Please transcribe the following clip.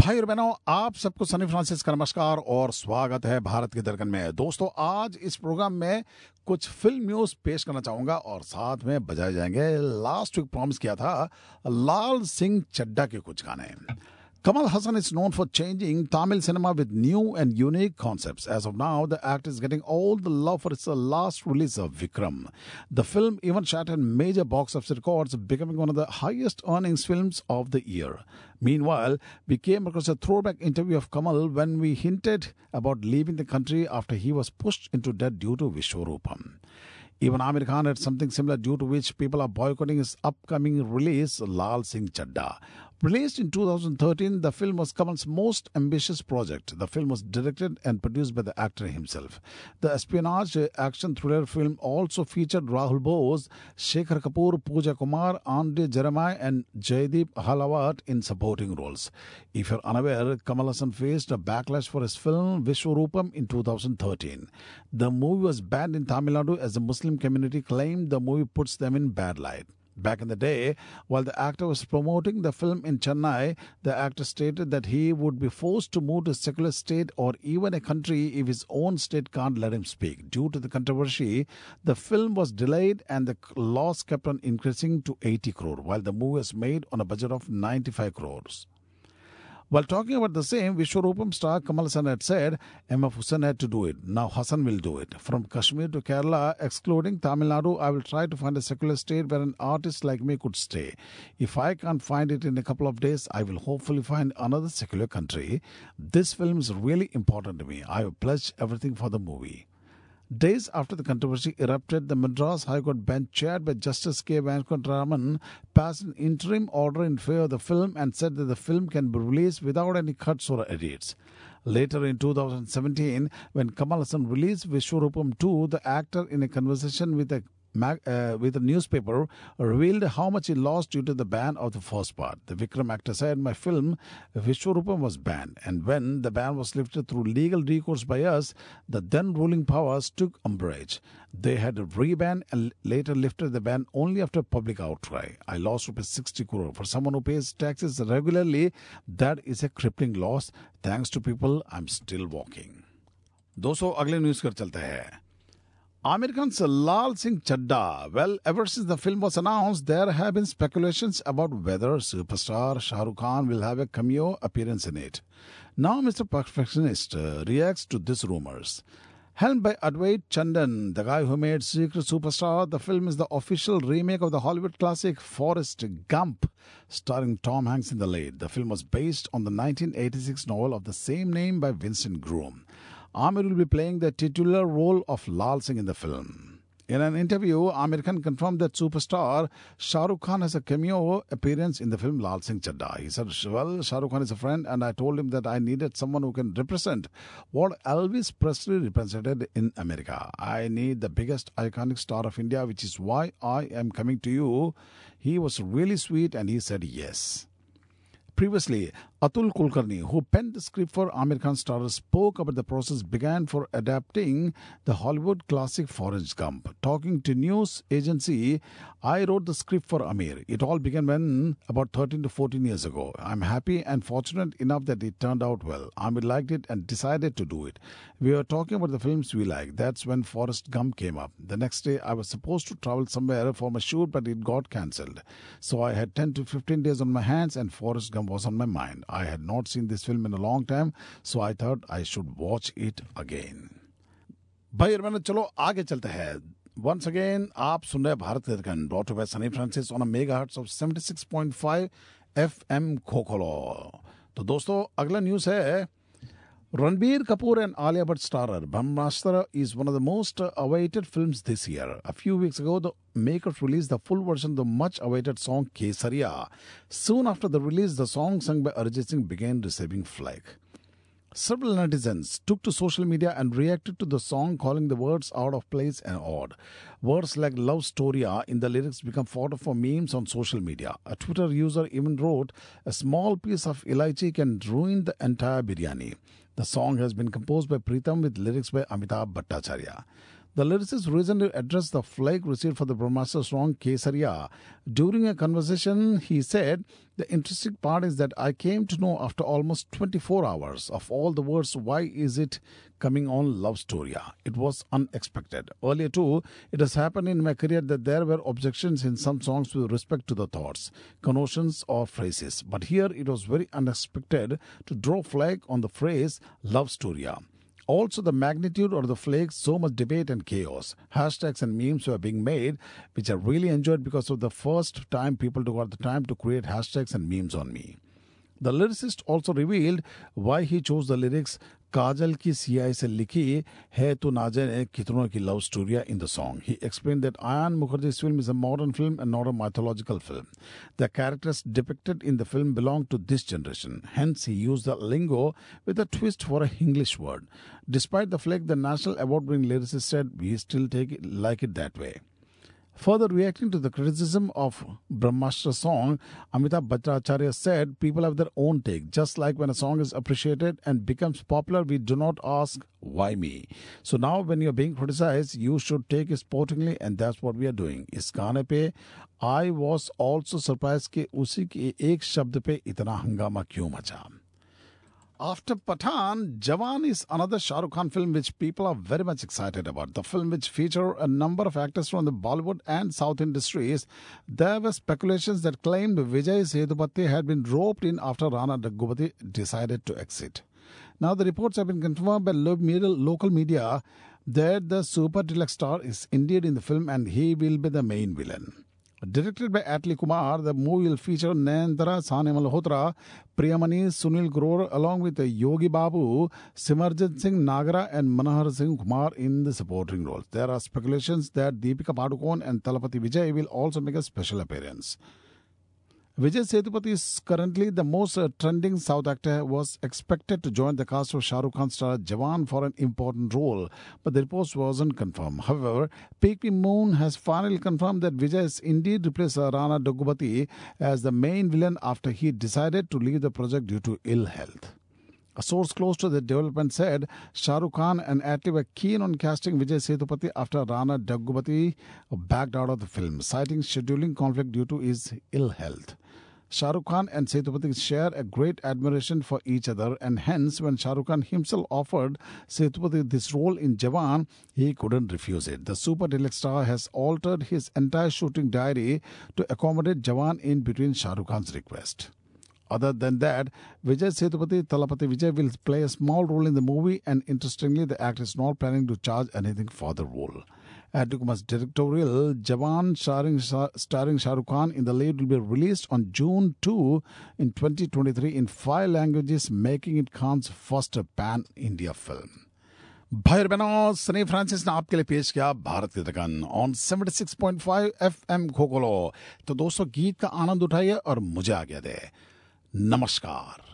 भाई और बहनों, आप सबको सनी फ्रांसिस का नमस्कार और स्वागत है भारत के दर्कन में। दोस्तों, आज इस प्रोग्राम में कुछ फ़िल्म न्यूज़ पेश करना चाहूँगा और साथ में बजाए जाएँगे, लास्ट वीक प्रॉमिस किया था, लाल सिंह चड्डा के कुछ गाने। Kamal Haasan is known for changing Tamil cinema with new and unique concepts. As of now, the actor is getting all the love for its last release of Vikram. The film even shattered major box office records, becoming one of the highest earnings films of the year. Meanwhile, we came across a throwback interview of Kamal when we hinted about leaving the country after he was pushed into debt due to Vishwarupam. Even Aamir Khan had something similar due to which people are boycotting his upcoming release, Lal Singh Chaddha. Released in 2013, the film was Kamal's most ambitious project. The film was directed and produced by the actor himself. The espionage action thriller film also featured Rahul Bose, Shekhar Kapur, Pooja Kumar, Andrea Jeremiah, and Jaideep Ahlawat in supporting roles. If you're unaware, Kamal Haasan faced a backlash for his film Vishwarupam in 2013. The movie was banned in Tamil Nadu as the Muslim community claimed the movie puts them in bad light. Back in the day, while the actor was promoting the film in Chennai, the actor stated that he would be forced to move to a secular state or even a country if his own state can't let him speak. Due to the controversy, the film was delayed and the loss kept on increasing to 80 crore, while the movie was made on a budget of 95 crores. While talking about the same, Vishwarupam star Kamal Haasan had said MF Husain had to do it. Now Haasan will do it. From Kashmir to Kerala, excluding Tamil Nadu, I will try to find a secular state where an artist like me could stay. If I can't find it in a couple of days, I will hopefully find another secular country. This film is really important to me. I have pledged everything for the movie. Days after the controversy erupted, the Madras High Court bench, chaired by Justice K. Venkataraman, passed an interim order in favor of the film and said that the film can be released without any cuts or edits. Later in 2017, when Kamal Haasan released Vishwarupam 2, the actor, in a conversation with a uh, with a newspaper revealed how much he lost due to the ban of the first part. The Vikram actor said, My film Vishwarupam was banned, and when the ban was lifted through legal recourse by us, the then ruling powers took umbrage. They had to reban and later lifted the ban only after public outcry. I lost rupees 60 crore. For someone who pays taxes regularly, that is a crippling loss. Thanks to people, I'm still walking. दोस्तों अगले news कर चलते हैं Aamir Khan's Lal Singh Chaddha. Well, ever since the film was announced, there have been speculations about whether superstar Shah Rukh Khan will have a cameo appearance in it. Now, Mr. Perfectionist reacts to these rumors. Helmed by Advait Chandan, the guy who made Secret Superstar, the film is the official remake of the Hollywood classic Forrest Gump, starring Tom Hanks in the lead. The film was based on the 1986 novel of the same name by Winston Groom. Aamir will be playing the titular role of Lal Singh in the film. In an interview, Aamir Khan confirmed that superstar Shah Rukh Khan has a cameo appearance in the film Lal Singh Chaddha. He said, Well, Shah Rukh Khan is a friend, and I told him that I needed someone who can represent what Elvis Presley represented in America. I need the biggest iconic star of India, which is why I am coming to you. He was really sweet and he said yes. Previously, Atul Kulkarni, who penned the script for Aamir Khan Star, spoke about the process began for adapting the Hollywood classic Forrest Gump. Talking to news agency, I wrote the script for Aamir. It all began when about 13 to 14 years ago. I'm happy and fortunate enough that it turned out well. Aamir liked it and decided to do it. We were talking about the films we like. That's when Forrest Gump came up. The next day, I was supposed to travel somewhere for my shoot, but it got cancelled. So I had 10 to 15 days on my hands, and Forrest Gump was on my mind. I had not seen this film in a long time, so I thought I should watch it again. भाई अरमान मैंने चलो आगे चलते हैं। Once again आप सुन रहे Bharat Ratna brought by Sunny Francis on megahertz of 76.5 FM खोखलो तो दोस्तों अगला न्यूज़ है Ranbir Kapoor and Alia Bhatt starrer Brahmastra is one of the most awaited films this year. A few weeks ago, the makers released the full version of the much awaited song Kesariya. Soon after the release, the song sung by Arijit Singh began receiving flack. Several netizens took to social media and reacted to the song, calling the words out of place and odd. Words like love story in the lyrics become fodder for memes on social media. A Twitter user even wrote, A small piece of elaichi can ruin the entire biryani. The song has been composed by Pritam with lyrics by Amitabh Bhattacharya. The lyricist recently addressed the flake received for the Brahmastra song Kesariya. During a conversation, he said, The interesting part is that I came to know after almost 24 hours of all the words, why is it coming on Love Storia? It was unexpected. Earlier, too, it has happened in my career that there were objections in some songs with respect to the thoughts, connotations, or phrases. But here it was very unexpected to draw flag on the phrase Love Storia. Also, the magnitude of the flakes, so much debate and chaos. Hashtags and memes were being made, which I really enjoyed because of the first time people took out the time to create hashtags and memes on me. The lyricist also revealed why he chose the lyrics Kajal ki CI se likhi hai to na jane kitron ki love story in the song. He explained that Ayan Mukerji's film is a modern film and not a mythological film. The characters depicted in the film belong to this generation. Hence, he used the lingo with a twist for a English word. Despite the flak, the National Award-winning lyricist said, "We still take it like it that way." Further reacting to the criticism of Brahmastra song, Amitabh Bhattacharya said, People have their own take. Just like when a song is appreciated and becomes popular, we do not ask, Why me? So now when you're being criticized, you should take it sportingly, and that's what we are doing. इस गाने पे I was also surprised कि उसी के एक शब्द पे इतना हंगामा क्यों मचा after Pathaan, Jawan is another Shah Rukh Khan film which people are very much excited about. The film, which feature a number of actors from the Bollywood and South industries, there were speculations that claimed Vijay Sethupathi had been roped in after Rana Daggubati decided to exit. Now, the reports have been confirmed by local media that the super deluxe star is indeed in the film and he will be the main villain. Directed by Atlee Kumar, the movie will feature Nayanthara, Sanya Malhotra, Priyamani, Sunil Grover, along with Yogi Babu, Simarjit Singh Nagara, and Manohar Singh Kumar in the supporting roles. There are speculations that Deepika Padukone and Thalapathy Vijay will also make a special appearance. Vijay Sethupathi is currently the most uh, trending South actor was expected to join the cast of Shah Rukh Khan star Jawan for an important role, but the report wasn't confirmed. However, Peaky Moon has finally confirmed that Vijay has indeed replaced Rana Daggubati as the main villain after he decided to leave the project due to ill health. A source close to the development said Shah Rukh Khan and Atlee were keen on casting Vijay Sethupathi after Rana Daggubati backed out of the film, citing scheduling conflict due to his ill health. Shah Rukh Khan and Sethupathi share a great admiration for each other, and hence, when Shah Rukh Khan himself offered Sethupathi this role in Jawan, he couldn't refuse it. The super deluxe star has altered his entire shooting diary to accommodate Jawan in between Shah Rukh Khan's request. Other than that, Vijay Sethupathi Thalapathy Vijay will play a small role in the movie, and interestingly, the actor is not planning to charge anything for the role. Atlee directorial, Jawan starring, starring Khan in the lead will be released on June 2 in 2023 in five languages, making it Khan's first pan-India film. भाई बहनों Sunny Francis ने आपके लिए पेश किया भारत की धड़कन on 76.5 FM खोकोलो तो दोस्तों गीत का आनंद उठाइए और मुझे आगे दे नमस्कार।